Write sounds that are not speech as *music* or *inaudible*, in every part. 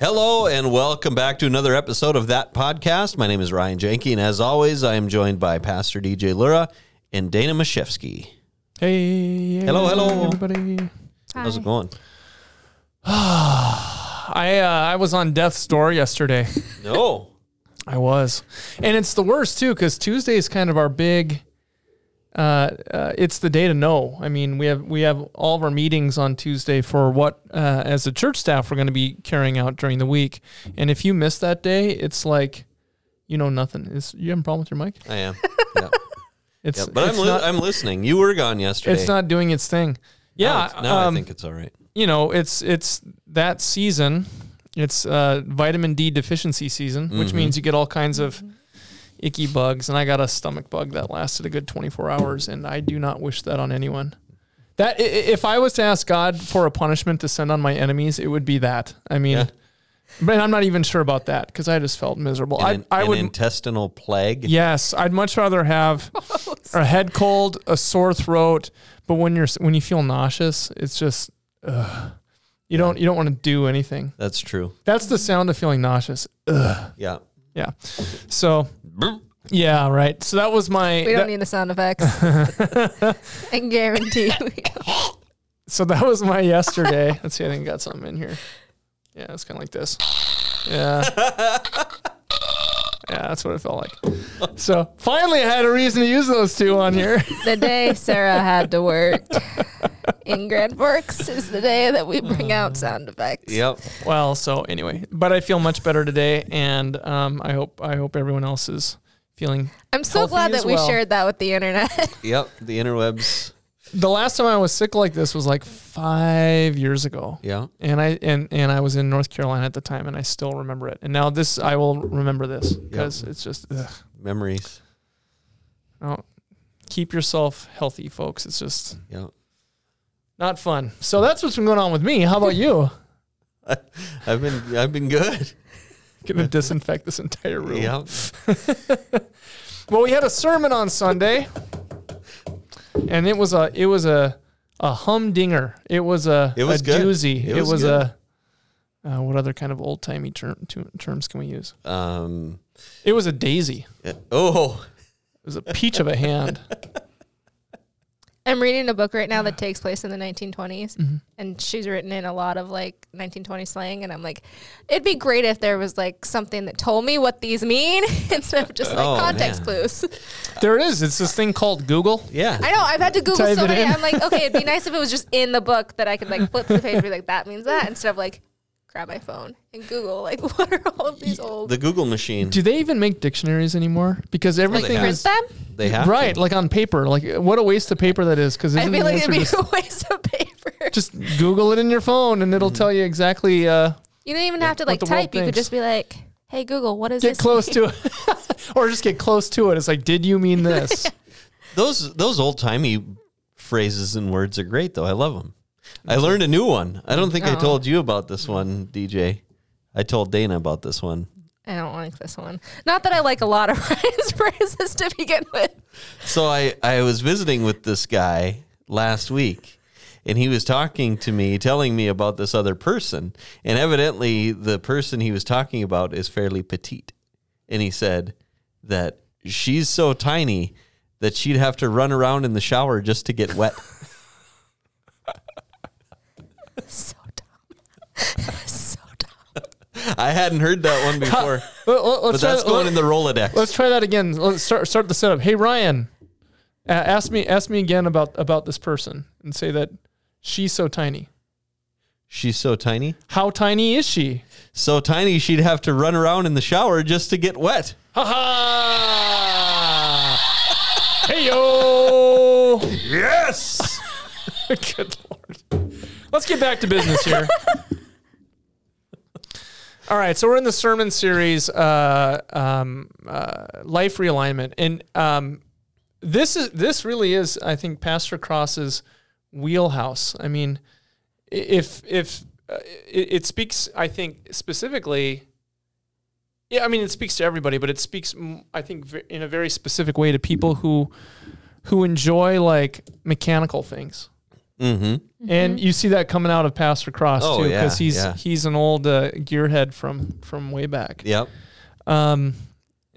Hello and welcome back to another episode of that podcast. My name is Ryan Janke, and as always, I am joined by Pastor DJ Lura and Dana Mashevsky. Hey, Hello, hello. everybody. How's it going? *sighs* I uh, I was on death's door yesterday. No. *laughs* I was, and it's the worst too because Tuesday is kind of our big. Uh, uh, it's the day to know. I mean, we have we have all of our meetings on Tuesday for what uh, as a church staff we're going to be carrying out during the week. And if you miss that day, it's like, you know, nothing. Is you have a problem with your mic? I am. *laughs* Yeah. It's yeah. But I'm, li- not, I'm listening. You were gone yesterday. it's not doing its thing. Yeah, it's- Now, um, I think it's all right. you know, it's it's that season. It's uh, vitamin D deficiency season, which Mhm. means you get all kinds of icky bugs. And I got a stomach bug that lasted a good 24 hours, and I do not wish that on anyone. That if I was to ask God for a punishment to send on my enemies, it would be that. I mean, Yeah. but I'm not even sure about that because I just felt miserable. An, I I an would intestinal plague. Yes, I'd much rather have *laughs* oh, a head cold, a sore throat, but when you're when you feel nauseous, it's just ugh. you don't you don't want to do anything. That's true. That's the sound of feeling nauseous. Ugh. Yeah. Yeah. So yeah, right. So that was my We don't that- need the sound effects. *laughs* I guarantee we so that was my yesterday. Let's see, I think I got something in here. Yeah, it's kind of like this. Yeah. *laughs* Yeah, that's what it felt like. So finally, I had a reason to use those two on here. *laughs* The day Sarah had to work in Grand Forks is the day that we bring out sound effects. Yep. Well, so anyway, but I feel much better today, and um, I hope I hope everyone else is feeling. I'm so glad as that we well. shared that with the internet. Yep. The interwebs. The last time I was sick like this was like five years ago, Yeah. and I and and I was in North Carolina at the time, and I still remember it. And now this, I will remember this because it's just ugh. Memories. Oh, keep yourself healthy, folks. It's just Yeah. not fun. So that's what's been going on with me. How about you? *laughs* I've been I've been good. *laughs* Gonna disinfect this entire room. Yeah. *laughs* Well, we had a sermon on Sunday, and it was a it was a a humdinger. It was a It was a good. doozy. It It, was was, a uh, what other kind of old timey term, terms can we use? Um. It was a daisy. yeah. Oh. It was a peach of a hand. *laughs* I'm reading a book right now that takes place in the 1920s, Mm-hmm. and she's written in a lot of like 1920 slang. And I'm like, it'd be great if there was like something that told me what these mean *laughs* instead of just like Oh, context man. clues. There it is. It's this thing called Google. Yeah. I know I've had to Google Type so many. in. I'm like, okay, it'd be nice if it was just in the book that I could like flip to the page and be like, that means that instead of like grab my phone and Google like *laughs* what are all of these old The Google machine. Do they even make dictionaries anymore? Because everything have. is them? They have right, to. like on paper. Like what a waste of paper that is. Because I feel like it'd be just, *laughs* a waste of paper. just Google it in your phone, and it'll tell you exactly. Uh, You don't even have to like type. You could just be like, "Hey Google, what is get this?" close to it, *laughs* or just get close to it. It's like, did you mean this? Those those old timey phrases and words are great though. I love them. I learned a new one. I don't think I Oh. told you about this one, DJ. I told Dana about this one. I don't like this one. Not that I like a lot of *laughs* Ryan's phrases to begin with. So I I was visiting with this guy last week and he was talking to me telling me about this other person and evidently the person he was talking about is fairly petite. And he said that she's so tiny that she'd have to run around in the shower just to get wet. *laughs* So dumb. So dumb. I hadn't heard that one before. Let- let- but let's, try, that's going let, in the Rolodex. let's try that again. Let's start start the setup. Hey Ryan, uh, ask me ask me again about about this person and say that she's so tiny. She's so tiny. How tiny is she? So tiny she'd have to run around in the shower just to get wet. Ha ha! hey yo! Yes. *laughs* Good lord. Let's get back to business here. *laughs* All right, so we're in the sermon series, uh, um, uh, life realignment, and um, this is this really is, I think, Pastor Cross's wheelhouse. I mean, if if uh, it, it speaks, I think specifically. Yeah, I mean, it speaks to everybody, but it speaks, I think, in a very specific way to people who who enjoy like mechanical things Mm-hmm. and you see that coming out of Pastor Cross Oh, too, yeah, because he's yeah. he's an old uh, gearhead from from way back. Yep. Um,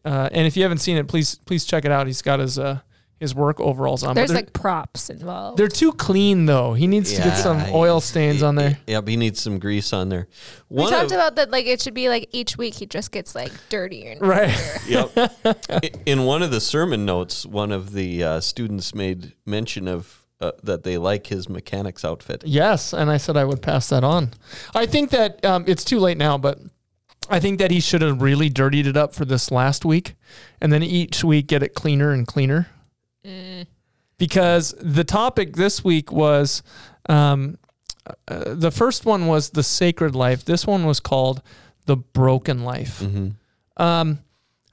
uh, and if you haven't seen it, please please check it out. He's got his uh his work overalls on. There's like props involved. they're too clean though. He needs to get some oil stains on there. Yep. He needs some grease on there. we talked of- about that. Like it should be like each week he just gets like dirtier and Right. dirtier. *laughs* Yep. In one of the sermon notes, one of the uh, students made mention of uh, that they like his mechanic's outfit. Yes, and I said I would pass that on. I think that um, it's too late now, but I think that he should have really dirtied it up for this last week, and then each week get it cleaner and cleaner. Because the topic this week was um, uh, the first one was the sacred life. This one was called the broken life. Um,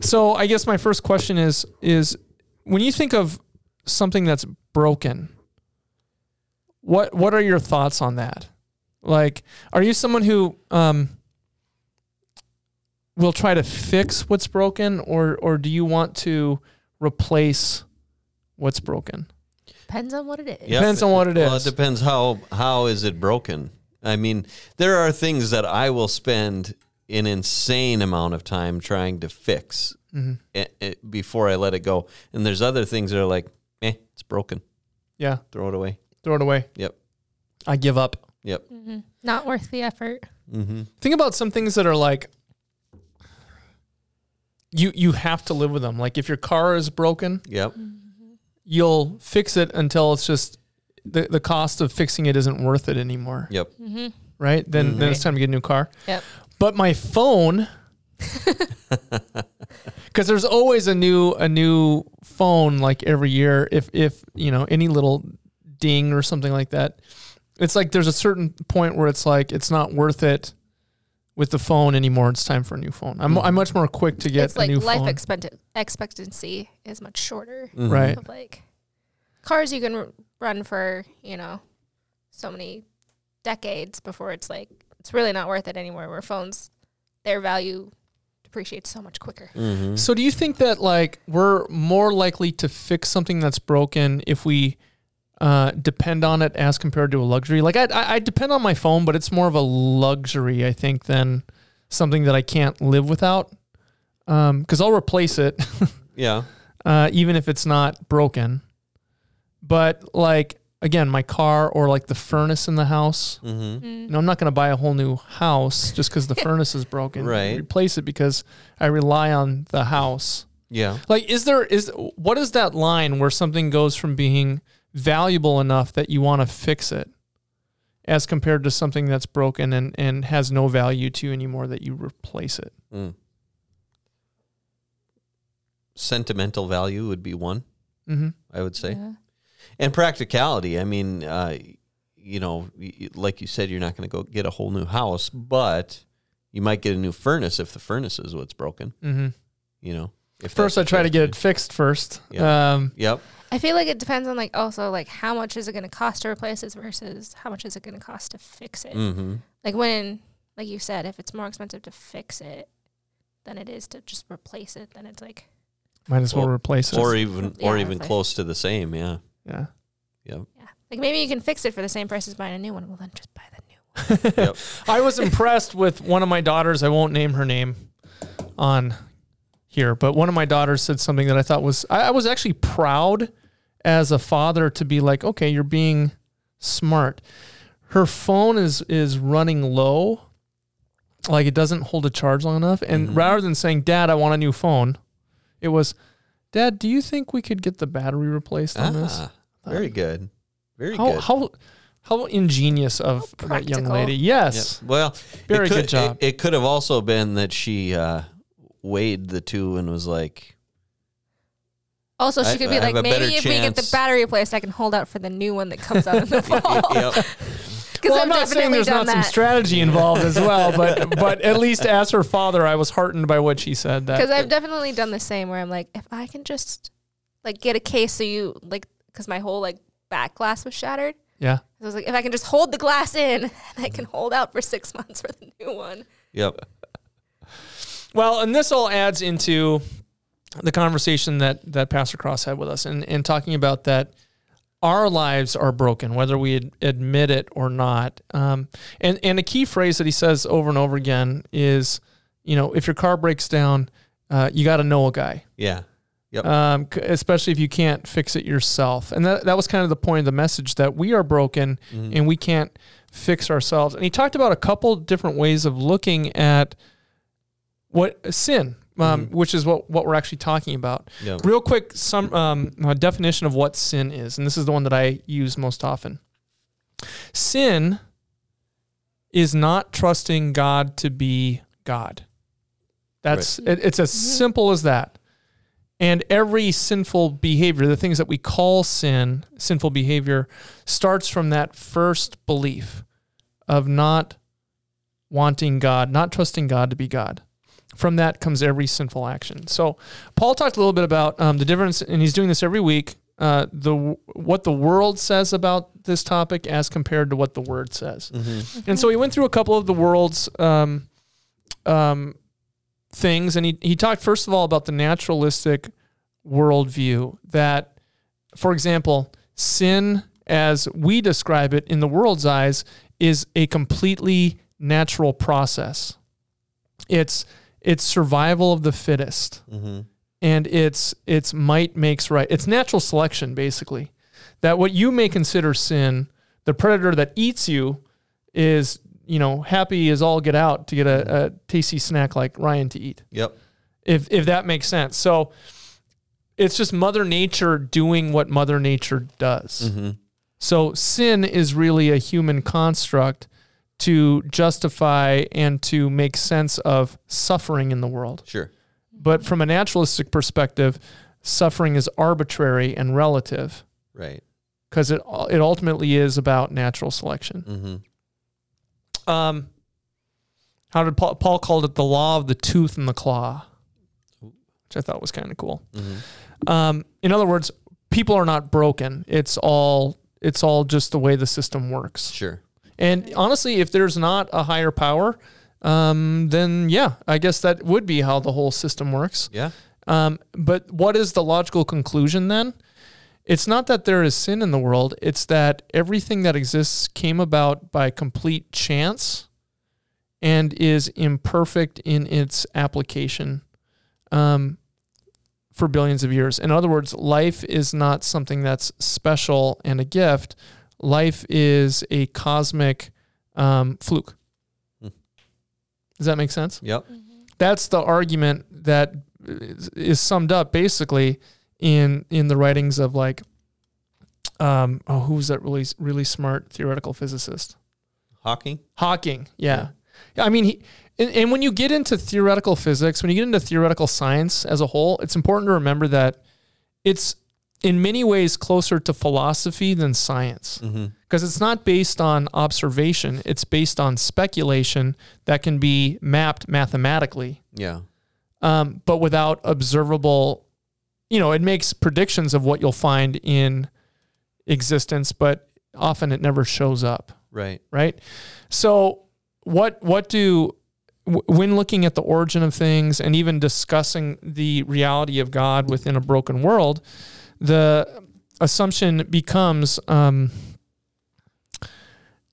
so I guess my first question is is when you think of something that's broken, what what are your thoughts on that? Like, are you someone who um, will try to fix what's broken, or or do you want to replace what's broken? Depends on what it is. Yep. Depends on what it is. Well, it depends how how is it broken. I mean, there are things that I will spend an insane amount of time trying to fix Mm-hmm. eh, eh, before I let it go, and there's other things that are like, eh, it's broken, Yeah, throw it away. Throw it away. Yep. I give up. Yep. Mm-hmm. Not worth the effort. Mm-hmm. Think about some things that are like you you have to live with them. Like if your car is broken, Yep. Mm-hmm. you'll fix it until it's just the, the cost of fixing it isn't worth it anymore. Yep. Mm-hmm. Right? Then then it's time to get a new car. Yep. But my phone *laughs* because there's always a new a new phone like every year if if you know any little ding or something like that it's like there's a certain point where it's like it's not worth it with the phone anymore it's time for a new phone i'm, I'm much more quick to get it's a like new life phone expect- expectancy is much shorter. Mhm. right Of like cars, you can r- run for you know so many decades before it's like it's really not worth it anymore. Where phones, their value depreciates so much quicker. Mm-hmm. so do you think that like we're more likely to fix something that's broken if we uh, depend on it as compared to a luxury like I, I, I depend on my phone but it's more of a luxury i think than something that i can't live without because i'll replace it *laughs* Yeah. uh, even if it's not broken but like again my car or like the furnace in the house Mm-hmm. you know, I'm not going to buy a whole new house just because the furnace is broken. Right. Replace it because I rely on the house. Yeah. Like, is there is what is that line where something goes from being valuable enough that you want to fix it, as compared to something that's broken and and has no value to you anymore that you replace it? Mm. Sentimental value would be one, Mm-hmm. I would say. Yeah. And practicality. I mean, uh, you know, y- y- like you said, you're not going to go get a whole new house, but you might get a new furnace if the furnace is what's broken. Mm-hmm. You know, if First, I try to get it fixed first. Yeah. Um, Yep. I feel like it depends on like also like how much is it going to cost to replace this versus how much is it going to cost to fix it. Mm-hmm. Like when, like you said, if it's more expensive to fix it than it is to just replace it, then it's like might as well Or- replace it. Or even, *laughs* Yeah, or even replace. close to the same. Yeah. yeah. Yep. yeah, like maybe you can fix it for the same price as buying a new one. Well, then just buy the new. *laughs* Yep. *laughs* I was impressed with one of my daughters. I won't name her name on here, but one of my daughters said something that I thought was I, I was actually proud as a father to be like, okay, you're being smart. Her phone is is running low, like it doesn't hold a charge long enough. And Mhm. rather than saying, "Dad, I want a new phone," it was, "Dad, do you think we could get the battery replaced on this?" Ah, very good. Very How good. how how ingenious of How that young practical. lady. Yep. Yes. Well, Very it could, good job. It, it could have also been that she uh, weighed the two and was like, Also, she I- could I be have like, a better maybe if we get the chance. battery replaced, I can hold out for the new one that comes out in the *laughs* fall. yep. *laughs* Because Well, I've I'm not saying definitely there's done not some that. strategy involved as well, *laughs* but but at least as her father, I was heartened by what she said. That Because I've definitely done the same where I'm like, if I can just like get a case so you like, because my whole like back glass was shattered. yeah, I was like, if I can just hold the glass in, I can hold out for six months for the new one. Yep. Well, and this all adds into the conversation that that Pastor Cross had with us, and and talking about that our lives are broken, whether we ad- admit it or not. Um, and and a key phrase that he says over and over again is, you know, if your car breaks down, uh, you got to know a guy, Yeah. Yep. um, especially if you can't fix it yourself. And that that was kind of the point of the message that we are broken Mhm. and we can't fix ourselves. And he talked about a couple different ways of looking at what sin, um, Mhm. which is what what we're actually talking about. Yep. Real quick, some um, a definition of what sin is, and this is the one that I use most often. Sin is not trusting God to be God. That's it, it's as simple as that. And every sinful behavior, the things that we call sin, sinful behavior, starts from that first belief of not wanting God, not trusting God to be God. From that comes every sinful action. So Paul talked a little bit about um, the difference, and he's doing this every week. Uh, the what the world says about this topic as compared to what the Word says, Mhm. and so he went through a couple of the world's um, um, things, and he he talked first of all about the naturalistic worldview. That, for example, sin as we describe it in the world's eyes is a completely natural process. It's it's survival of the fittest Mhm. and it's it's might makes right. It's natural selection basically. That what you may consider sin, the predator that eats you is, you know, happy as all get out to get a, a tasty snack like Ryan to eat. Yep. If if that makes sense. So it's just mother nature doing what mother nature does. Mhm. So sin is really a human construct to justify and to make sense of suffering in the world. Sure. But from a naturalistic perspective, suffering is arbitrary and relative Right. because it it ultimately is about natural selection. Mhm. Um, how did Paul, Paul called it the law of the tooth and the claw, which I thought was kind of cool. Mhm. Um, in other words, people are not broken. It's all it's all just the way the system works. Sure. And honestly, if there's not a higher power, um, then yeah, I guess that would be how the whole system works. Yeah. Um, but what is the logical conclusion then? It's not that there is sin in the world, it's that everything that exists came about by complete chance and is imperfect in its application um, for billions of years. In other words, life is not something that's special and a gift, life is a cosmic um, fluke. Hmm. Does that make sense? Yep. that's the argument that is is summed up basically in in the writings of like um oh who's that really really smart theoretical physicist Hawking. Hawking yeah, I mean he and, and when you get into theoretical physics when you get into theoretical science as a whole it's important to remember that it's in many ways closer to philosophy than science Mm-hmm. because it's not based on observation it's based on speculation that can be mapped mathematically Yeah. um, but without observable, you know, it makes predictions of what you'll find in existence, but often it never shows up, Right. right? So, what what do when looking at the origin of things and even discussing the reality of God within a broken world, the assumption becomes um,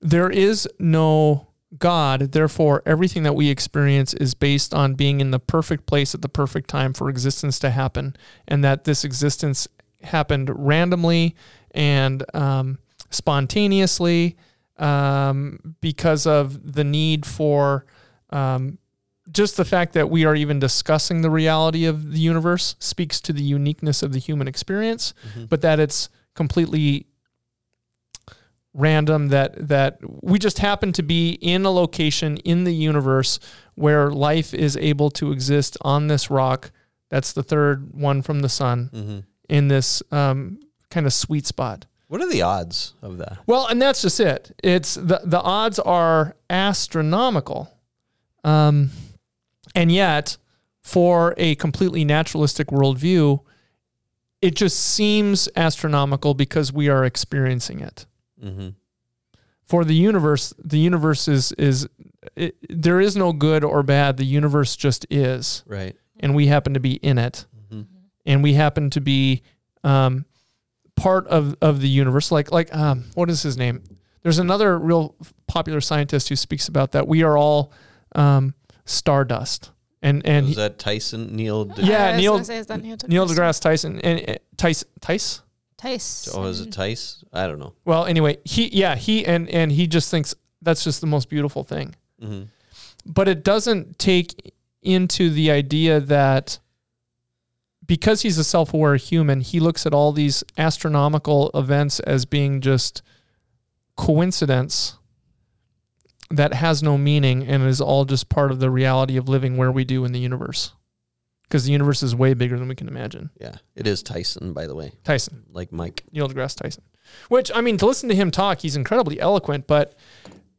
there is no God, therefore, everything that we experience is based on being in the perfect place at the perfect time for existence to happen, and that this existence happened randomly and um, spontaneously um, because of the need for um, just the fact that we are even discussing the reality of the universe speaks to the uniqueness of the human experience, Mhm. but that it's completely random that that we just happen to be in a location in the universe where life is able to exist on this rock that's the third one from the sun Mm-hmm. in this um, kind of sweet spot What are the odds of that? well and that's just it it's the the odds are astronomical um, and yet for a completely naturalistic worldview it just seems astronomical because we are experiencing it Mm-hmm. for the universe the universe is is it, there is no good or bad the universe just is Right. and we happen to be in it Mm-hmm. and we happen to be um, part of of the universe. Like like um, what is his name? There's another real popular scientist who speaks about that. We are all um, stardust, and and Was that Tyson Neil? De- Yeah, Neil- gonna say, that Neil, Neil deGrasse Tyson and uh, Tice Tice. Tice. Oh, is it Tice? I don't know. Well, anyway, he yeah he and and he just thinks that's just the most beautiful thing. hmm but it doesn't take into the idea that because he's a self-aware human, he looks at all these astronomical events as being just coincidence that has no meaning and is all just part of the reality of living where we do in the universe. Because the universe is way bigger than we can imagine. Yeah, it is Tyson, by the way. Tyson, Like Mike. Neil deGrasse Tyson. Which, I mean, to listen to him talk, he's incredibly eloquent, but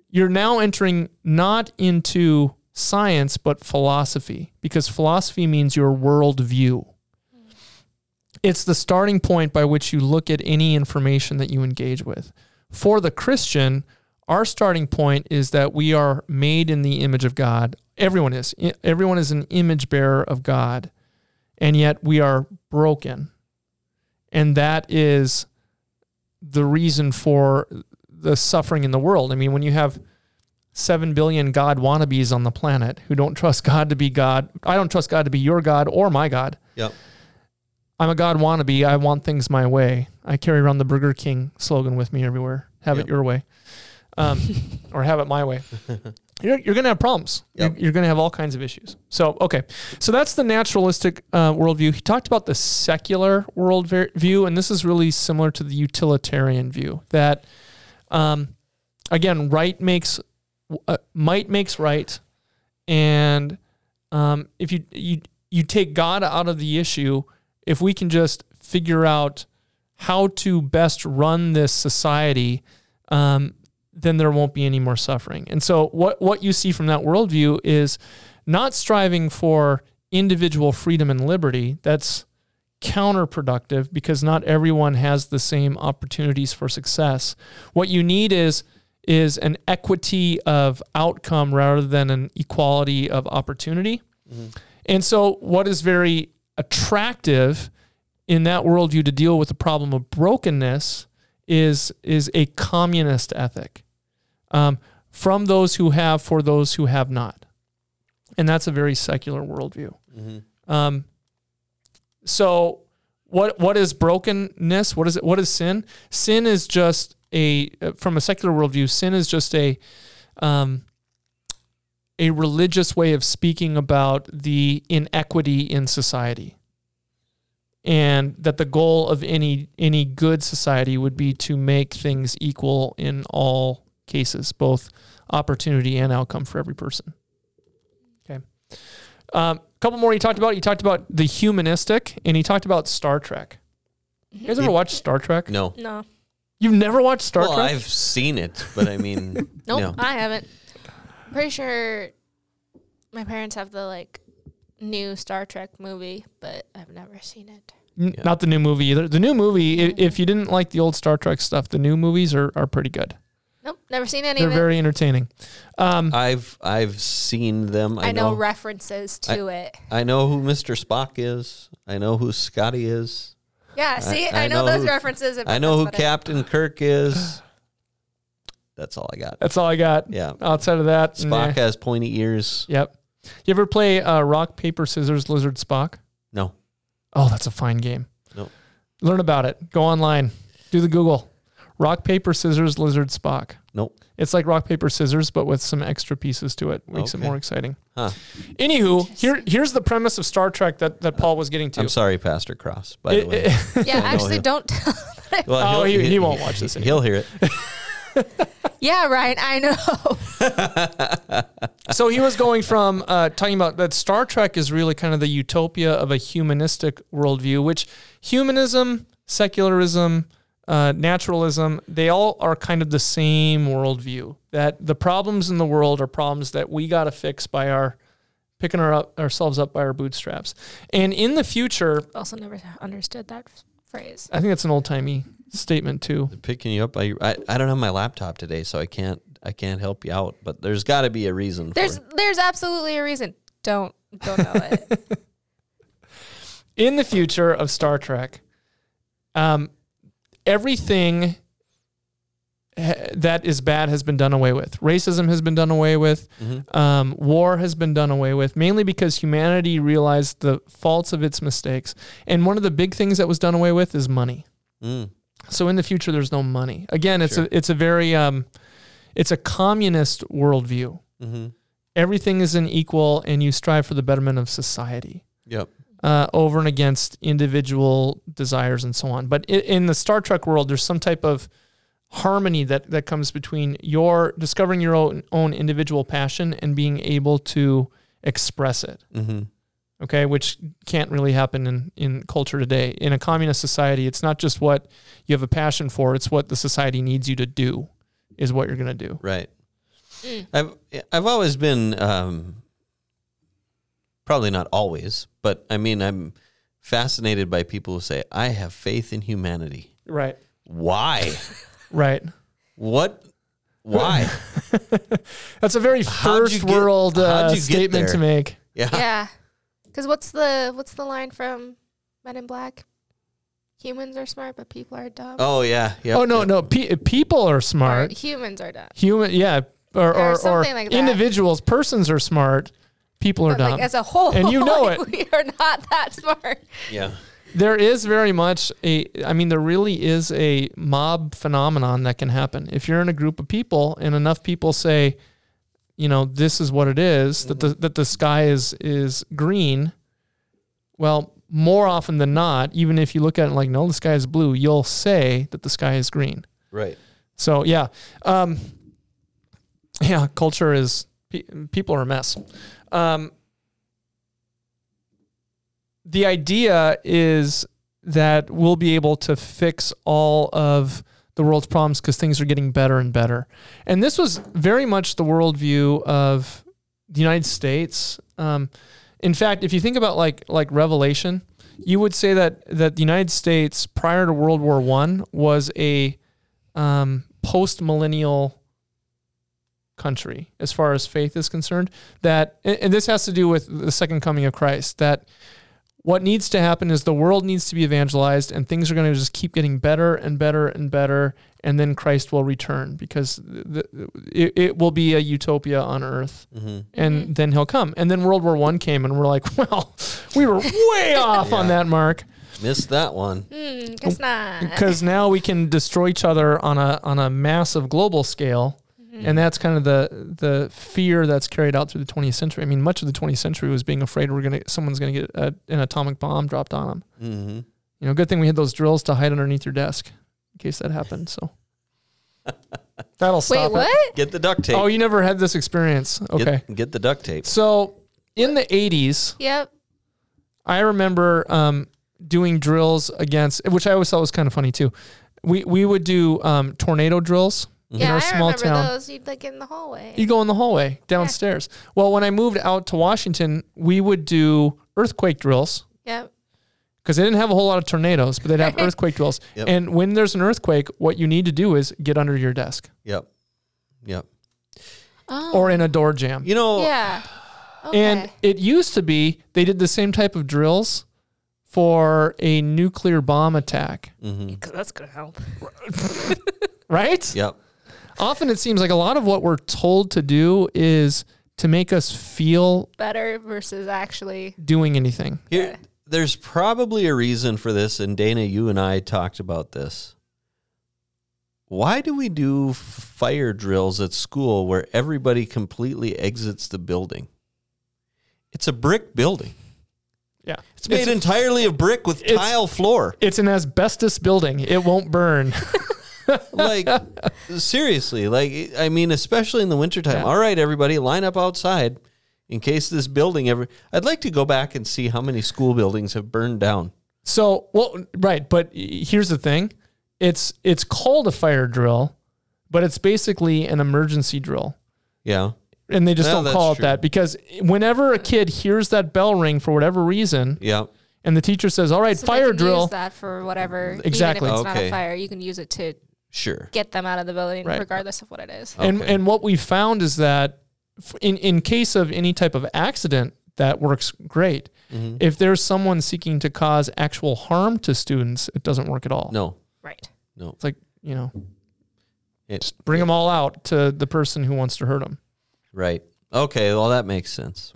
you're now entering not into science, but philosophy, because philosophy means your worldview. It's the starting point by which you look at any information that you engage with. For the Christian, our starting point is that we are made in the image of God. Everyone is. Everyone is an image bearer of God. And yet we are broken. And that is the reason for the suffering in the world. I mean, when you have 7 billion God wannabes on the planet who don't trust God to be God, I don't trust God to be your God or my God. Yep. I'm a God wannabe. I want things my way. I carry around the Burger King slogan with me everywhere. Have Yep. it your way. Um, *laughs* or have it my way. *laughs* You're, you're going to have problems. Yep. You're, you're going to have all kinds of issues. So, okay. So that's the naturalistic uh, worldview. He talked about the secular worldview, and this is really similar to the utilitarian view that, um, again, right makes, uh, might makes right. And um, if you, you, you take God out of the issue, if we can just figure out how to best run this society, um, then there won't be any more suffering. And so, what what you see from that worldview is not striving for individual freedom and liberty. That's counterproductive because not everyone has the same opportunities for success. What you need is is an equity of outcome rather than an equality of opportunity. Mm-hmm. And so, what is very attractive in that worldview to deal with the problem of brokenness is is a communist ethic um, from those who have for those who have not, and that's a very secular worldview. hmm Um, so what what is brokenness? What is it? What is sin? Sin is just a from a secular worldview. Sin is just a um, a religious way of speaking about the inequity in society, and that the goal of any any good society would be to make things equal in all cases, both opportunity and outcome for every person. Okay. Um, a couple more you talked about. You talked about the humanistic, and he talked about Star Trek. You guys ever He- watch Star Trek? No. No. You've never watched Star well, Trek? I've seen it, but I mean, *laughs* Nope, no. I haven't. Pretty sure my parents have the like new Star Trek movie, but I've never seen it. N- Yeah. Not the new movie either. The new movie, i- if you didn't like the old Star Trek stuff, the new movies are, are pretty good. Nope, never seen any They're of it. very entertaining. Um, I've I've seen them. I, I know know references to it. I know who Mr. Spock is. I know who Scotty is. Yeah, see, I I, know, know those who- references. I know who. Captain Kirk is. That's all I got. that's all I got. Yeah. Outside of that, Spock nah. has pointy ears. Yep. You ever play uh, Rock Paper Scissors Lizard Spock? No. Oh, that's a fine game. Nope. Learn about it. Go online. Do the Google. Rock Paper Scissors Lizard Spock. Nope. It's like rock paper scissors, but with some extra pieces to it. Makes it more exciting. Huh. Anywho, here here's the premise of Star Trek that, that Paul was getting to. I'm sorry, Pastor Cross. By It- the way. it- *laughs* Yeah, actually, don't tell. Well, Oh, he- he won't watch this He'll hear it. *laughs* yeah, Ryan, I know. *laughs* so he was going from uh, talking about that Star Trek is really kind of the utopia of a humanistic worldview, which humanism, secularism, uh, naturalism, they all are kind of the same worldview. That the problems in the world are problems that we got to fix by our picking our up, ourselves up by our bootstraps. And in the future, also never understood that phrase. I think that's an old timey statement too. Picking you up. I, I I don't have my laptop today, so I can't I can't help you out. But there's got to be a reason. There's for it. there's absolutely a reason. Don't don't know it. *laughs* in the future of Star Trek, um, everything that is bad has been done away with. Racism has been done away with. Mhm. Um, war has been done away with, mainly because humanity realized the faults of its mistakes. And one of the big things that was done away with is money. Mm. So in the future, there's no money. Again, it's Sure. a it's a very um, it's a communist worldview. hmm Everything is an equal, and you strive for the betterment of society Yep. Uh, over and against individual desires and so on. But i in the Star Trek world, there's some type of harmony that that comes between your discovering your own own individual passion and being able to express it. hmm Okay, which can't really happen in in culture today. In a communist society, it's not just what you have a passion for; it's what the society needs you to do. Is what you're going to do. Right. Mm. I've I've always been um, probably not always, but I mean I'm fascinated by people who say I have faith in humanity. Right. Why? Right. what? Why? *laughs* That's a very first get- world uh, statement to make. Yeah. Yeah. Because what's the what's the line from Men in Black? Humans are smart, but people are dumb. Oh yeah. Yep, oh no, yep. no. Pe- people are Or smart. humans are dumb. Human, yeah, or Or or, or something like that. individuals, persons are smart. People are But dumb. like as a whole, And you know *laughs* it. we are not that smart. Yeah. there is very much a. I mean, there really is a mob phenomenon that can happen if you're in a group of people and enough people say, you know, this is what it is, that the that the sky is is green. Well, more often than not, even if you look at it like, no, the sky is blue, you'll say that the sky is green. Right. So yeah, um, yeah, culture is people are a mess. Um, the idea is that we'll be able to fix all of the world's problems because things are getting better and better. And this was very much the worldview of the United States. Um, in fact, if you think about like like Revelation, you would say that that the United States prior to World War One was a um, post millennial country as far as faith is concerned. That and and this has to do with the second coming of Christ. That what needs to happen is the world needs to be evangelized, and things are going to just keep getting better and better and better, and then Christ will return because the, it, it will be a utopia on earth, hmm and then He'll come. And then World War One came, and we're like, *laughs* well, we were way *laughs* off on that mark Missed that one. Hmm, guess not. because now we can destroy each other on a on a massive global scale, Mm-hmm. and that's kind of the the fear that's carried out through the 20th century. I mean, much of the 20th century was being afraid we're gonna someone's gonna get a, an atomic bomb dropped on them. hmm You know, good thing we had those drills to hide underneath your desk in case that happened. So *laughs* that'll Wait, stop it. what? Get the duct tape. Oh, you never had this experience? Get- Okay, Get, the duct tape. so in the 80s, Yep. I remember um, doing drills against, which I always thought was kind of funny too. We we would do um, tornado drills in Yeah, our I small remember town. those. You'd like get in the hallway. You go in the hallway downstairs. Well, when I moved out to Washington, we would do earthquake drills yep. because they didn't have a whole lot of tornadoes, but they'd have *laughs* earthquake drills. Yep. And when there's an earthquake, what you need to do is get under your desk Yep. Yep. Oh. or in a door jamb. You know. yeah. Okay. And it used to be they did the same type of drills for a nuclear bomb attack, hmm Because that's gonna help. *laughs* right? Yep. Often it seems like a lot of what we're told to do is to make us feel Better versus actually. doing anything. Here, there's probably a reason for this, and Dana, you and I talked about this. Why do we do fire drills at school where everybody completely exits the building? It's a brick building. Yeah. It's made entirely of brick with tile floor. It's an asbestos building. It won't burn. *laughs* Like seriously, like I mean, especially in the wintertime. Yeah. All right, everybody, line up outside in case this building ever. I'd like to go back and see how many school buildings have burned down. So, well, right, but here's the thing. It's it's called a fire drill, but it's basically an emergency drill. Yeah. And they just Well, don't call it true. that because whenever a kid hears that bell ring for whatever reason Yeah. and the teacher says, "All right, So fire drill." Use that for whatever. Exactly. Even if it's not a fire, you can use it to Sure. get them out of the building, Right. regardless of what it is. And Okay. and what we found is that in in case of any type of accident, that works great. Mhm. If there's someone seeking to cause actual harm to students, it doesn't work at all. No. Right. No. It's like you know, It- just bring them all out to the person who wants to hurt them. Right. Okay. Well, that makes sense.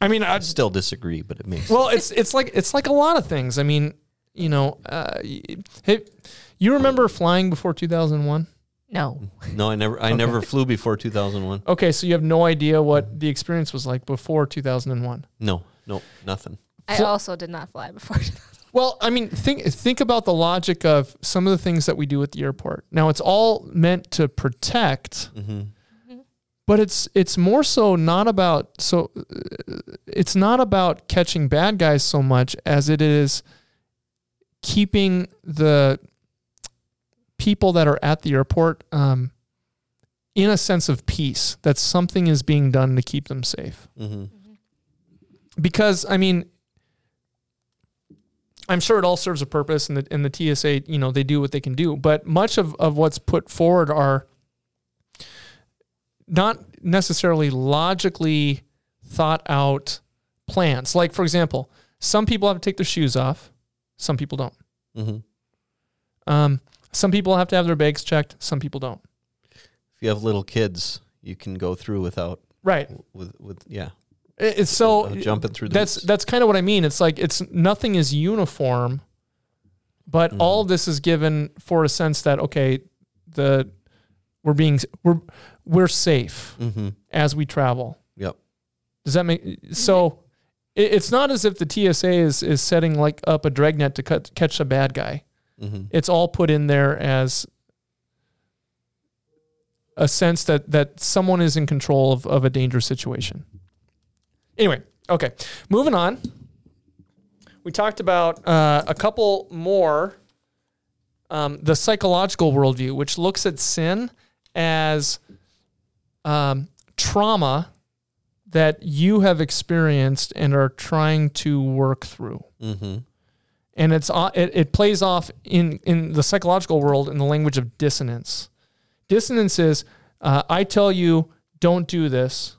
I mean, I I still disagree, but it makes. well, it's it's like it's like a lot of things. I mean, you know, uh, hey, you remember flying before two thousand one? No. no, I never. I never flew before 2001. Okay, so you have no idea what the experience was like before two thousand and one. No. No. Nothing. I also did not fly before. Well, I mean, think think about the logic of some of the things that we do at the airport. Now, it's all meant to protect, hmm but it's it's more so not about so uh, it's not about catching bad guys so much as it is keeping the people that are at the airport um, in a sense of peace that something is being done to keep them safe hmm because I mean, I'm sure it all serves a purpose, and the and the TSA, you know, they do what they can do. But much of of what's put forward are not necessarily logically thought out plans. Like for example, some people have to take their shoes off, some people don't. hmm Um, some people have to have their bags checked, some people don't. If you have little kids, you can go through without Right. with with yeah. It's so without jumping through. The that's hoops. that's kind of what I mean. It's like it's nothing is uniform, but Mhm. all this is given for a sense that okay, the we're being we're we're safe hmm as we travel. Yep. Does that make so? It, it's not as if the TSA is is setting like up a dragnet to cut, catch a bad guy. Hmm It's all put in there as a sense that that someone is in control of, of a dangerous situation. Anyway, okay, moving on. We talked about uh, a couple more. Um, the psychological worldview, which looks at sin as um, trauma that you have experienced and are trying to work through hmm and it's it, it plays off in in the psychological world in the language of dissonance. Dissonance is uh, I tell you don't do this,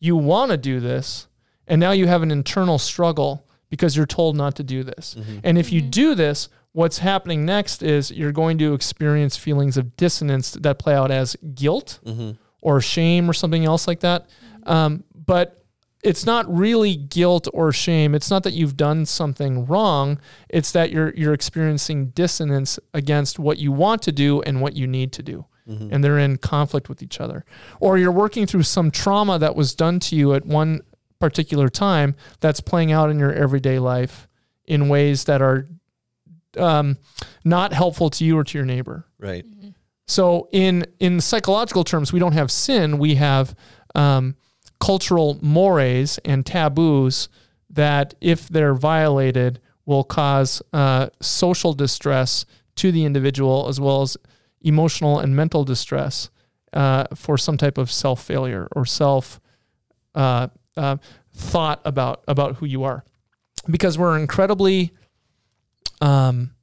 you want to do this, and now you have an internal struggle because you're told not to do this. And if you do this, what's happening next is you're going to experience feelings of dissonance that play out as guilt hmm or shame or something else like that. Um, but it's not really guilt or shame. It's not that you've done something wrong. It's that you're you're experiencing dissonance against what you want to do and what you need to do. And they're in conflict with each other. Or you're working through some trauma that was done to you at one particular time that's playing out in your everyday life in ways that are um, not helpful to you or to your neighbor. Right. So in in psychological terms, we don't have sin. We have um, cultural mores and taboos that, if they're violated, will cause uh, social distress to the individual as well as emotional and mental distress uh, for some type of self failure or self uh, uh, thought about about who you are, because we're incredibly um,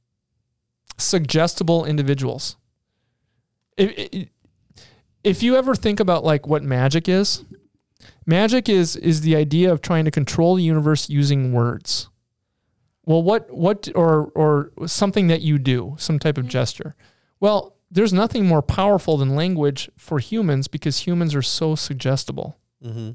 suggestible individuals. If, if you ever think about like what magic is magic is is the idea of trying to control the universe using words well what what or or something that you do some type of gesture well there's nothing more powerful than language for humans because humans are so suggestible hmm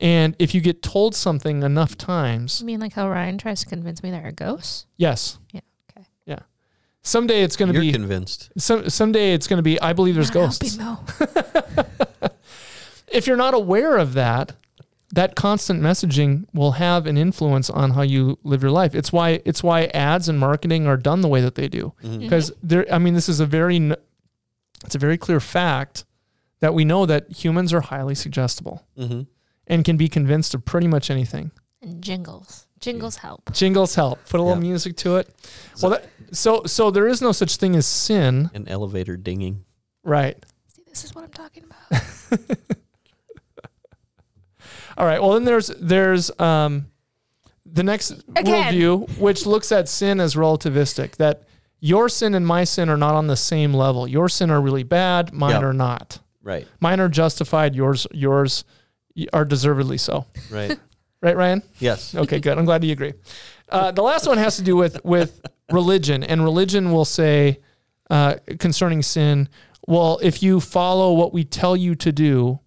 and if you get told something enough times You mean like how Ryan tries to convince me there are ghosts? yes Yeah, okay. yeah someday it's going to be convinced. some, someday it's going to be i believe there's Not ghosts helping, though. *laughs* if you're not aware of that, that constant messaging will have an influence on how you live your life. It's why it's why ads and marketing are done the way that they do. Mhm. Because there, I mean, this is a very, it's a very clear fact that we know that humans are highly suggestible hmm and can be convinced of pretty much anything. And jingles. Jingles help. Jingles help. Put a little music to it. Well, that, so so there is no such thing as sin, An elevator dinging. right? See, this is what I'm talking about. *laughs* All right. Well, then there's there's um, the next Again. worldview, which looks at sin as relativistic. That your sin and my sin are not on the same level. Your sin are really bad. Mine Yep. are not. Right. Mine are justified. Yours yours are deservedly so. Right. *laughs* Right, Ryan? yes. Okay, good. I'm glad you agree. Uh, the last one has to do with with religion, and religion will say uh, concerning sin. Well, if you follow what we tell you to do,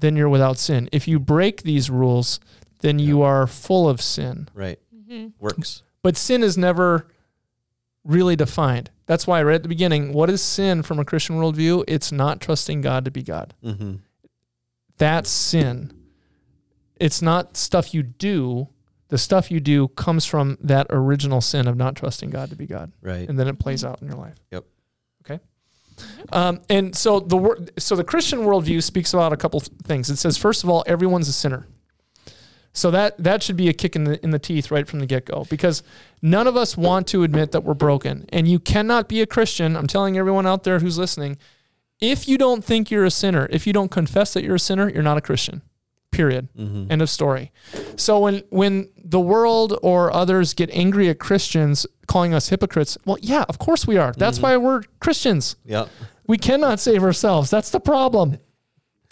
then you're without sin. If you break these rules, then you are full of sin. Right. Mm-hmm. Works. But sin is never really defined. That's why right at the beginning, what is sin from a Christian worldview? It's not trusting God to be God. Mm-hmm. That's sin. It's not stuff you do. The stuff you do comes from that original sin of not trusting God to be God, Right. and then it plays out in your life. Yep. Okay. Um, and so the wor- so the Christian worldview speaks about a couple things. It says first of all, everyone's a sinner. So that that should be a kick in the in the teeth right from the get go because none of us want to admit that we're broken, and you cannot be a Christian. I'm telling everyone out there who's listening, if you don't think you're a sinner, if you don't confess that you're a sinner, you're not a Christian. Period. Mm-hmm. End of story. So when when the world or others get angry at Christians calling us hypocrites, well, yeah, of course we are. That's why we're Christians. Yep. We cannot save ourselves. That's the problem.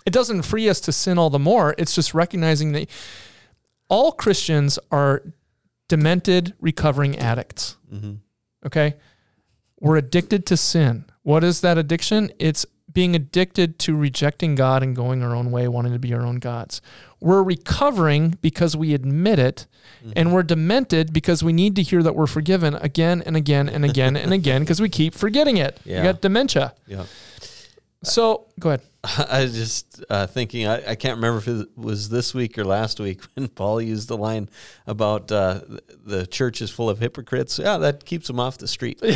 It doesn't free us to sin all the more. It's just recognizing that all Christians are demented, recovering addicts. Mm-hmm. Okay. We're addicted to sin. What is that addiction? It's being addicted to rejecting God and going our own way, wanting to be our own gods. We're recovering because we admit it, and we're demented because we need to hear that we're forgiven again and again and again and again because we keep forgetting it. Yeah. You got dementia. Yep. So go ahead. *laughs* I was just uh, thinking, I, I can't remember if it was this week or last week *laughs* when Paul used the line about uh, the church is full of hypocrites. Yeah, that keeps them off the street. *laughs*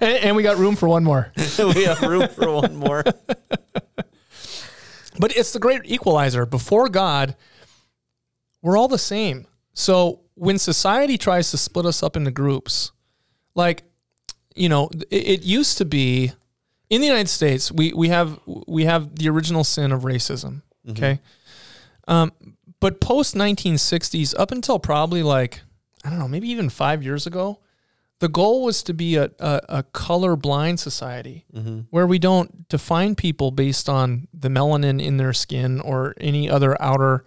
And, and we got room for one more. we have room for one more. But it's the great equalizer. Before God, we're all the same. So when society tries to split us up into groups, like, you know, it, it used to be in the United States, we, we have we have the original sin of racism. Okay. Um, but post 1960s, up until probably like, I don't know, maybe even five years ago, the goal was to be a, a, a color blind society mm-hmm. where we don't define people based on the melanin in their skin or any other outer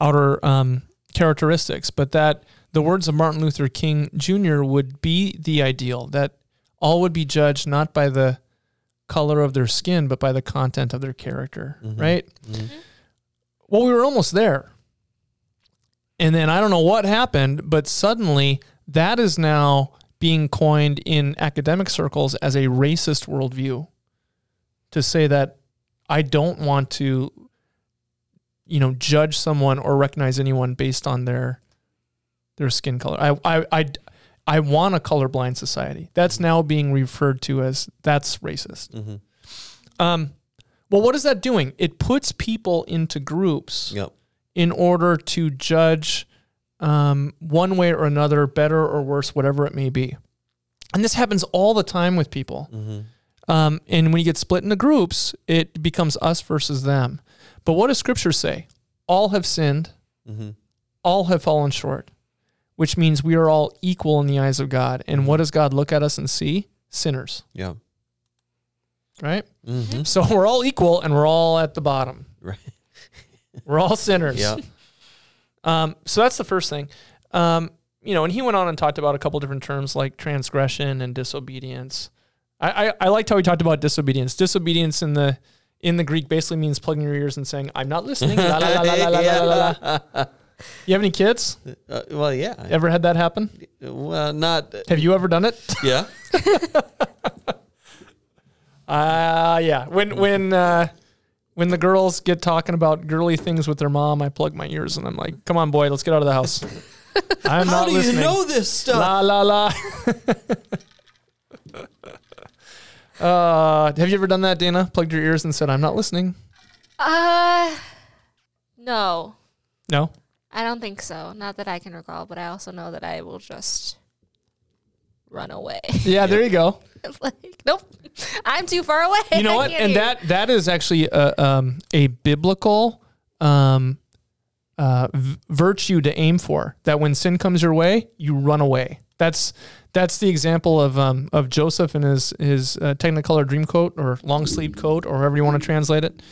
outer um, characteristics, but that the words of Martin Luther King Jr. would be the ideal that all would be judged not by the color of their skin, but by the content of their character, mm-hmm. right? Mm-hmm. Well, we were almost there. And then I don't know what happened, but suddenly that is now being coined in academic circles as a racist worldview to say that I don't want to, you know, judge someone or recognize anyone based on their their skin color. I I I, I want a colorblind society. That's now being referred to as that's racist. Mhm. Um, well, what is that doing? It puts people into groups Yep. in order to judge um, one way or another, better or worse, whatever it may be. And this happens all the time with people. Um, and when you get split into groups, it becomes us versus them. But what does Scripture say? All have sinned, Mhm. all have fallen short, which means we are all equal in the eyes of God. And what does God look at us and see? Sinners, Yeah. right? Mm-hmm. So we're all equal and we're all at the bottom. Right. We're all sinners. Yeah. *laughs* Um, so that's the first thing. Um, you know, and he went on and talked about a couple different terms like transgression and disobedience. I, I, I liked how he talked about disobedience. Disobedience in the in the Greek basically means plugging your ears and saying, I'm not listening. la, la, la, la, la, la, la, la. *laughs* You have any kids? Uh, well, yeah. Ever had that happen? Well, not. Uh, *laughs* have you ever done it? *laughs* Yeah. Ah, uh, yeah. When when uh, when the girls get talking about girly things with their mom, I plug my ears and I'm like, "Come on, boy, let's get out of the house." *laughs* I'm How not do listening. you know this stuff? La la la. *laughs* uh, have you ever done that, Dana? Plugged your ears and said, "I'm not listening." Uh, no, No. I don't think so. Not that I can recall, but I also know that I will just run away. Yeah, there you go. *laughs* like, nope, *laughs* I'm too far away. You know what? And that that is actually a um, a biblical um, uh, v- virtue to aim for. That when sin comes your way, you run away. That's that's the example of um, of Joseph and his his uh, Technicolor dream coat or long sleeve coat or however you want to translate it.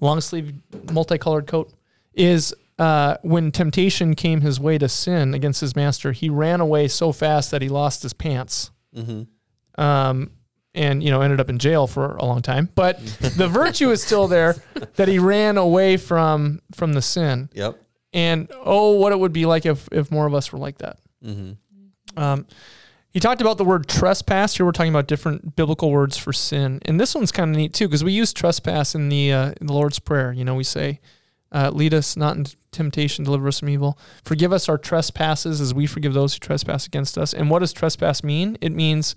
Long sleeve multicolored coat is uh, when temptation came his way to sin against his master. He ran away so fast that he lost his pants Mm-hmm. um, and you know ended up in jail for a long time. But *laughs* the virtue is still there that he ran away from from the sin. Yep. And oh, what it would be like if if more of us were like that. Mm-hmm. Um, he talked about the word trespass. Here we're talking about different biblical words for sin, and this one's kind of neat too because we use trespass in the uh, in the Lord's prayer. You know, we say, uh, "Lead us not into temptation, deliver us from evil. Forgive us our trespasses, as we forgive those who trespass against us." And what does trespass mean? It means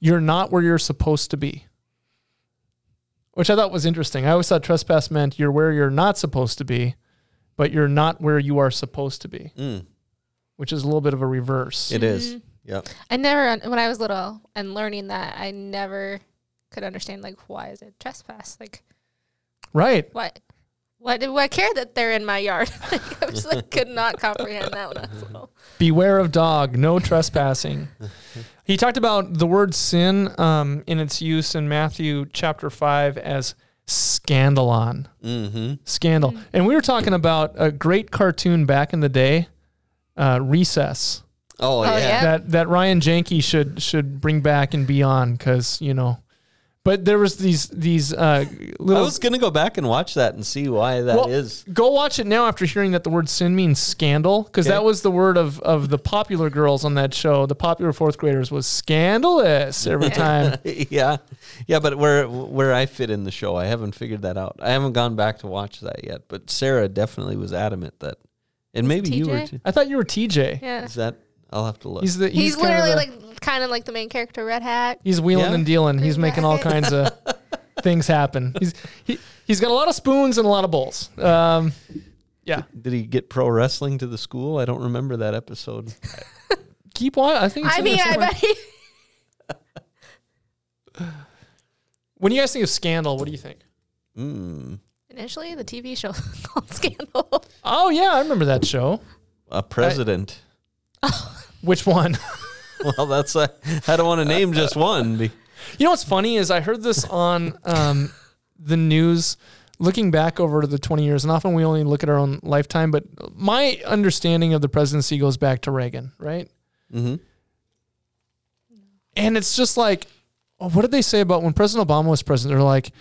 you're not where you're supposed to be, which I thought was interesting. I always thought trespass meant you're where you're not supposed to be, but you're not where you are supposed to be, Mm. which is a little bit of a reverse. It is. Mhm. Yep. I never, when I was little and learning that, I never could understand like why is it trespass? Like Right. what? What do I care that they're in my yard? *laughs* like, I just like could not comprehend that one I was little. Beware of dog, no trespassing. He talked about the word sin um, in its use in Matthew chapter 5 as scandalon. Mm-hmm. Scandal. And we were talking about a great cartoon back in the day, uh, Recess, Oh, Oh, yeah. yeah. that, that Ryan Janke should should bring back and be on because, you know. But there was these these uh, I was gonna go back and watch that and see why that is. Well, Go watch it now after hearing that the word sin means scandal, because Okay. that was the word of, of the popular girls on that show. The popular fourth graders was scandalous every *laughs* time. yeah, yeah, but where where I fit in the show, I haven't figured that out. I haven't gone back to watch that yet. But Sarah definitely was adamant that, and maybe you were. TJ? Too. I thought you were TJ. Yeah. Is that? I'll have to look. He's the He's, he's, kinda literally the- like kind of like the main character, Red Hat. he's wheeling Yeah. and dealing. He's making all kinds of *laughs* things happen. He's he, he's got a lot of spoons and a lot of bowls. Um, yeah, Did he get pro wrestling to the school? I don't remember that episode. *laughs* keep on. I think. It's I in there mean, I somewhere. bet he. *laughs* When you guys think of scandal, what do you think? Mm, Initially, the TV show called Scandal. Oh yeah, I remember that show. a president. Which one? *laughs* well, that's a, I don't want to name just one. You know what's funny is I heard this on um, the news looking back over the 20 years, and often we only look at our own lifetime, but my understanding of the presidency goes back to Reagan, right? mm-hmm. And it's just like, oh, what did they say about when President Obama was president? They're like,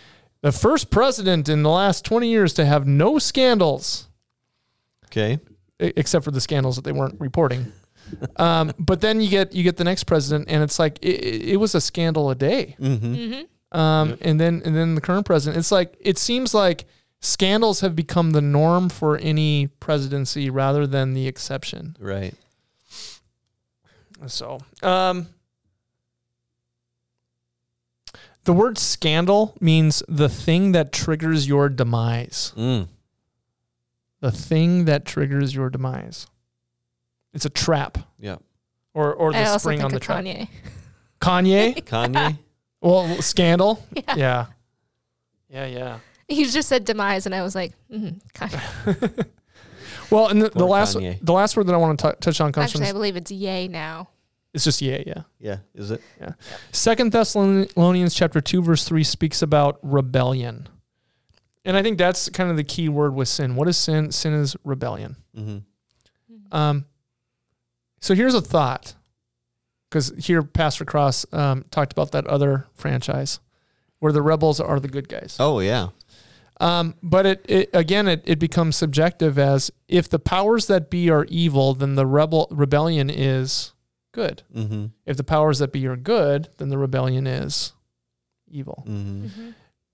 the first president in the last 20 years to have no scandals, Okay. except for the scandals that they weren't reporting. Um, but then you get you get the next president, and it's like it, it it was a scandal a day. Mm-hmm. mm-hmm. Um, and then and then the current president. It's like it seems like scandals have become the norm for any presidency rather than the exception. Right. So, um, the word scandal means the thing that triggers your demise. Mm. The thing that triggers your demise. It's a trap, Yeah. or or the I also spring think on the of trap. Kanye. Kanye. *laughs* Kanye. well, scandal. Yeah. Yeah. Yeah. Yeah. You just said demise, and I was like, mm, Kanye. *laughs* Well, and the, the Poor last Kanye. the last word that I want to t- touch on comes Actually, I believe it's yay now. it's just yeah, yeah. yeah. Is it? Yeah. Second Thessalonians chapter two verse three speaks about rebellion, and I think that's kind of the key word with sin. What is sin? Sin is rebellion. Mm-hmm. Um, so here's a thought, because here Pastor Cross um, talked about that other franchise where the rebels are the good guys. Oh yeah. Um, but it, it again, it, it becomes subjective as if the powers that be are evil, then the rebel rebellion is good. Mm-hmm. If the powers that be are good, then the rebellion is evil. Mm-hmm.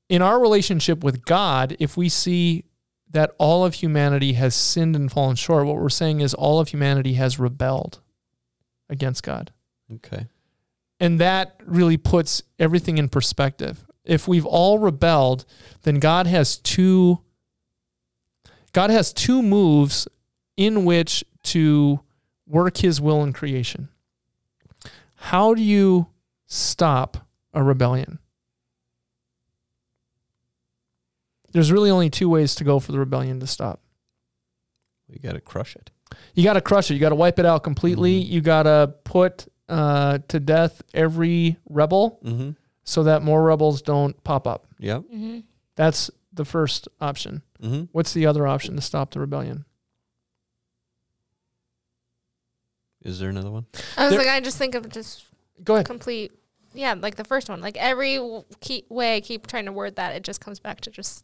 In our relationship with God, if we see that all of humanity has sinned and fallen short, what we're saying is all of humanity has rebelled against God. Okay. And that really puts everything in perspective. If we've all rebelled, then God has two God has two moves in which to work his will in creation. How do you stop a rebellion? There's really only two ways to go for the rebellion to stop. We got to crush it. You got to crush it. You got to wipe it out completely. Mhm. You got to put uh, to death every rebel Mm-hmm. so that more rebels don't pop up. Yep. Mm-hmm. That's the first option. Mm-hmm. What's the other option to stop the rebellion? Is there another one? I was There- like, I just think of just Go ahead. complete yeah, like the first one. Like every w- key, way I keep trying to word that, it just comes back to just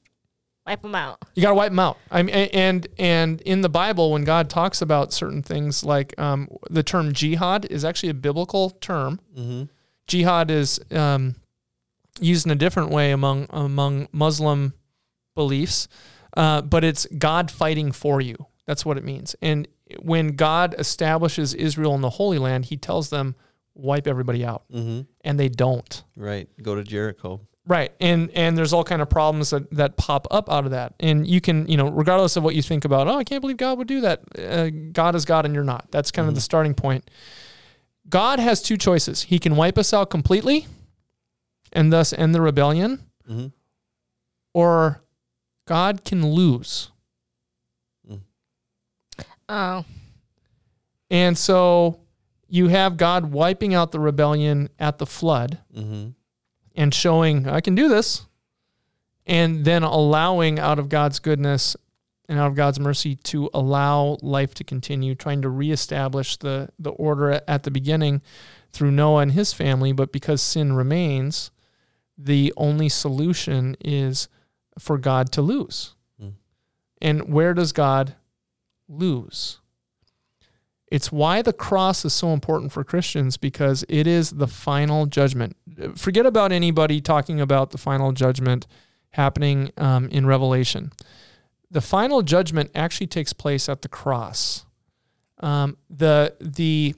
wipe them out. You got to wipe them out. I mean, and and in the Bible, when God talks about certain things, like um, the term jihad is actually a biblical term. Mm-hmm. Jihad is um, used in a different way among among Muslim beliefs, uh, but it's God fighting for you. That's what it means. And when God establishes Israel in the Holy Land, He tells them wipe everybody out, Mm-hmm. and they don't. Right. Go to Jericho. Right. And and there's all kind of problems that, that pop up out of that. And you can, you know, regardless of what you think about, oh, I can't believe God would do that. Uh, God is God and you're not. That's kind of the starting point. God has two choices. He can wipe us out completely and thus end the rebellion, Mm-hmm. or God can lose. Oh, And so you have God wiping out the rebellion at the flood Mm-hmm. And showing I can do this, and then allowing out of God's goodness and out of God's mercy to allow life to continue, trying to reestablish the the order at the beginning through Noah and his family. But because sin remains, the only solution is for God to lose. Mm. And where does God lose? It's why the cross is so important for Christians because it is the final judgment. Forget about anybody talking about the final judgment happening um, in Revelation. The final judgment actually takes place at the cross. Um, the the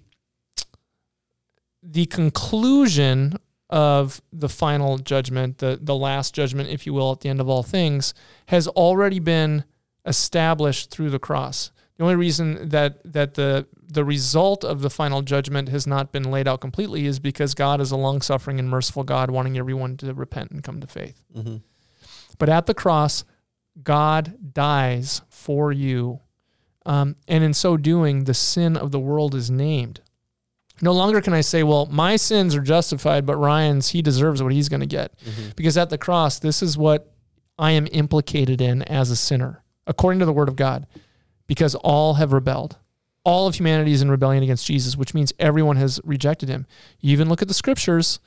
the conclusion of the final judgment, the the last judgment, if you will, at the end of all things, has already been established through the cross. The only reason that that the the result of the final judgment has not been laid out completely is because God is a long suffering and merciful God, wanting everyone to repent and come to faith. Mm-hmm. But at the cross, God dies for you. Um, and in so doing, the sin of the world is named. No longer can I say, well, my sins are justified, but Ryan's, he deserves what he's going to get. Mm-hmm. Because at the cross, this is what I am implicated in as a sinner, according to the word of God, because all have rebelled. All of humanity is in rebellion against Jesus, which means everyone has rejected him. You even look at the scriptures,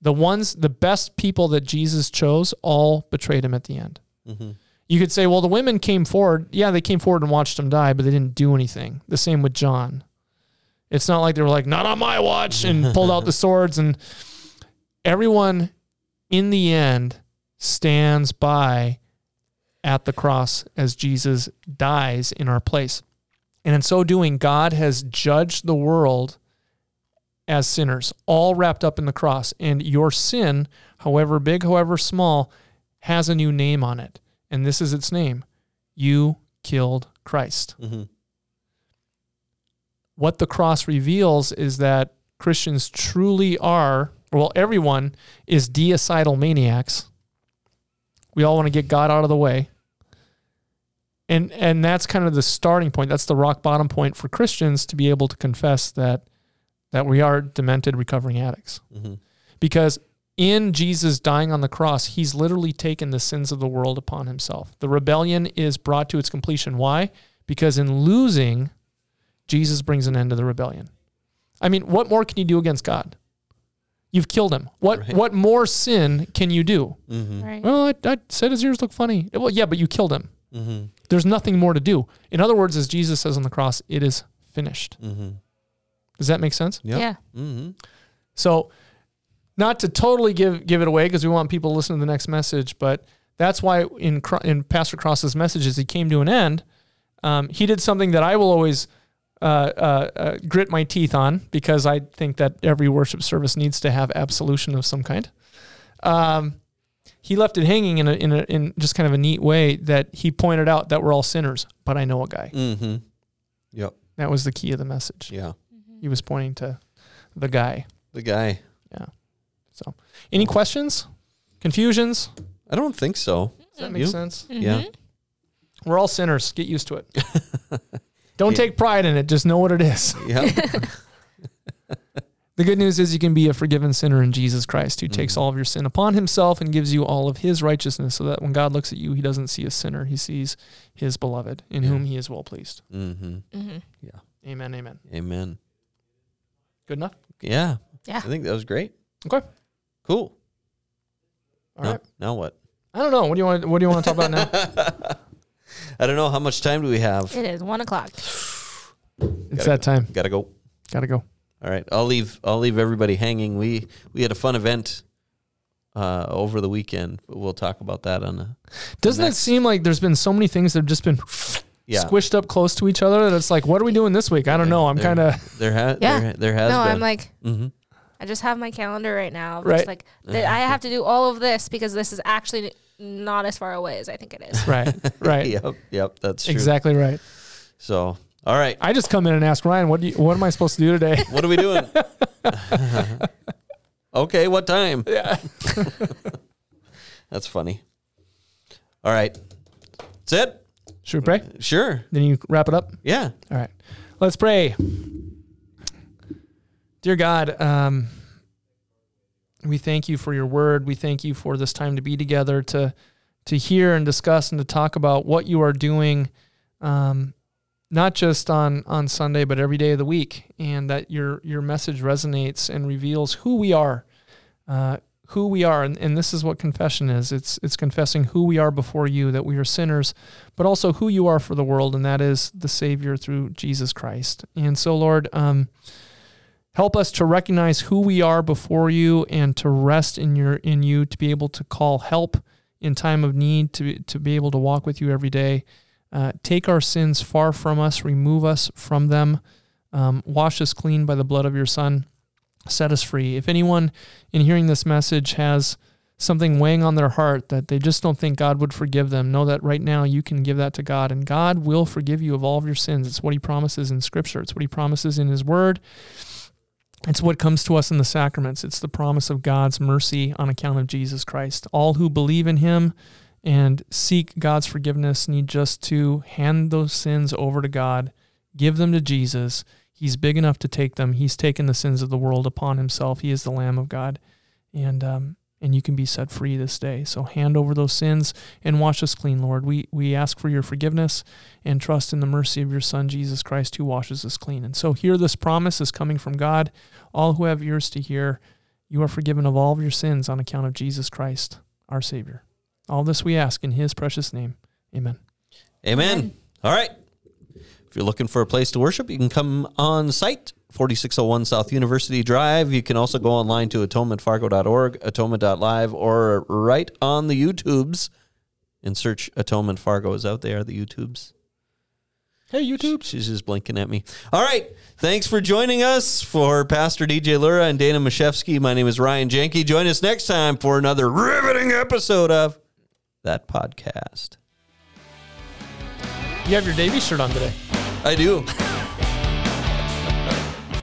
the ones, the best people that Jesus chose, all betrayed him at the end. Mm-hmm. You could say, well, the women came forward. Yeah, they came forward and watched him die, but they didn't do anything. The same with John. It's not like they were like, not on my watch, and *laughs* pulled out the swords. And everyone in the end stands by at the cross as Jesus dies in our place. And in so doing, God has judged the world as sinners, all wrapped up in the cross. And your sin, however big, however small, has a new name on it. And this is its name You killed Christ. Mm-hmm. What the cross reveals is that Christians truly are, well, everyone is deicidal maniacs. We all want to get God out of the way. And and that's kind of the starting point. That's the rock bottom point for Christians to be able to confess that that we are demented recovering addicts. Mm-hmm. Because in Jesus dying on the cross, he's literally taken the sins of the world upon himself. The rebellion is brought to its completion. Why? Because in losing, Jesus brings an end to the rebellion. I mean, what more can you do against God? You've killed him. What Right. what more sin can you do? Mm-hmm. right. Well, I, I said his ears look funny. Well, yeah, but you killed him. Mm-hmm. There's nothing more to do. In other words, as Jesus says on the cross, it is finished. Mm-hmm. Does that make sense? Yep. Yeah. Mm-hmm. So, not to totally give give it away because we want people to listen to the next message, but that's why in in Pastor Cross's messages, he came to an end. Um, he did something that I will always uh, uh, uh, grit my teeth on because I think that every worship service needs to have absolution of some kind. Um, he left it hanging in a, in a, in just kind of a neat way that he pointed out that we're all sinners, but I know a guy. Mm-hmm. Yep. That was the key of the message. Yeah. He was pointing to the guy. The guy. Yeah. So, any questions, confusions? I don't think so. Does that make You? sense? Yeah. Mhm. We're all sinners. Get used to it. *laughs* Don't Yeah. take pride in it. Just know what it is. Yeah. *laughs* The good news is you can be a forgiven sinner in Jesus Christ who takes Mhm. all of your sin upon himself and gives you all of his righteousness so that when God looks at you, he doesn't see a sinner. He sees his beloved in Yeah. whom he is well pleased. mm-hmm. Mhm. Amen. Amen. Amen. Good enough? Yeah. Yeah. I think that was great. Okay. Cool. All now, right. now what? I don't know. What do you want? What do you want to talk about now? *laughs* I don't know how much time do we have. It is one o'clock. It's that time. Gotta go. Gotta go. All right, I'll leave. I'll leave everybody hanging. We we had a fun event uh, over the weekend. But we'll talk about that on a Doesn't it seem like there's been so many things that have just been yeah. squished up close to each other that it's like, what are we doing this week? I don't know. I'm kind of There has Yeah. there, there has No, been. I'm like, Mm-hmm. I just have my calendar right now. Right. Like that I have to do all of this because this is actually not as far away as I think it is. right, *laughs* right. Yep, yep, that's true. Exactly right. So, all right, I just come in and ask Ryan, what do you, what am I supposed to do today? what are we doing? *laughs* *laughs* okay, what time? yeah. *laughs* That's funny. All right, that's it. Should we pray? Sure. Then you wrap it up. Yeah. All right. Let's pray. Dear God, um, we thank you for your word. We thank you for this time to be together to to hear and discuss and to talk about what you are doing, um, not just on on Sunday, but every day of the week, and that your your message resonates and reveals who we are, uh, who we are, and, and this is what confession is. It's it's confessing who we are before you, that we are sinners, but also who you are for the world, and that is the Savior through Jesus Christ. And so, Lord, um, help us to recognize who we are before you, and to rest in your in you, to be able to call help in time of need, to to be able to walk with you every day. Uh, take our sins far from us, remove us from them, um, wash us clean by the blood of your Son, set us free. If anyone in hearing this message has something weighing on their heart that they just don't think God would forgive them, know that right now you can give that to God and God will forgive you of all of your sins. It's what He promises in Scripture, it's what He promises in His Word. It's what comes to us in the sacraments. It's the promise of God's mercy on account of Jesus Christ. All who believe in Him and seek God's forgiveness need just to hand those sins over to God, give them to Jesus. He's big enough to take them. He's taken the sins of the world upon Himself. He is the Lamb of God. And, um, and you can be set free this day. So hand over those sins and wash us clean, Lord. We we ask for your forgiveness and trust in the mercy of your Son Jesus Christ, who washes us clean. And so here, this promise is coming from God. All who have ears to hear, you are forgiven of all of your sins on account of Jesus Christ, our Savior. All this we ask in His precious name. Amen. Amen. Amen. All right. If you're looking for a place to worship, you can come on site, 4601 South University Drive. You can also go online to atonementfargo.org, atonement.live, or right on the YouTubes and search Atonement Fargo. Is out there, the YouTubes? Hey, YouTube. She's just blinking at me. All right. Thanks for joining us. For Pastor DJ Lura and Dana Mashevsky, my name is Ryan Janke. Join us next time for another riveting episode of that podcast. You have your Davy shirt on today. I do. *laughs*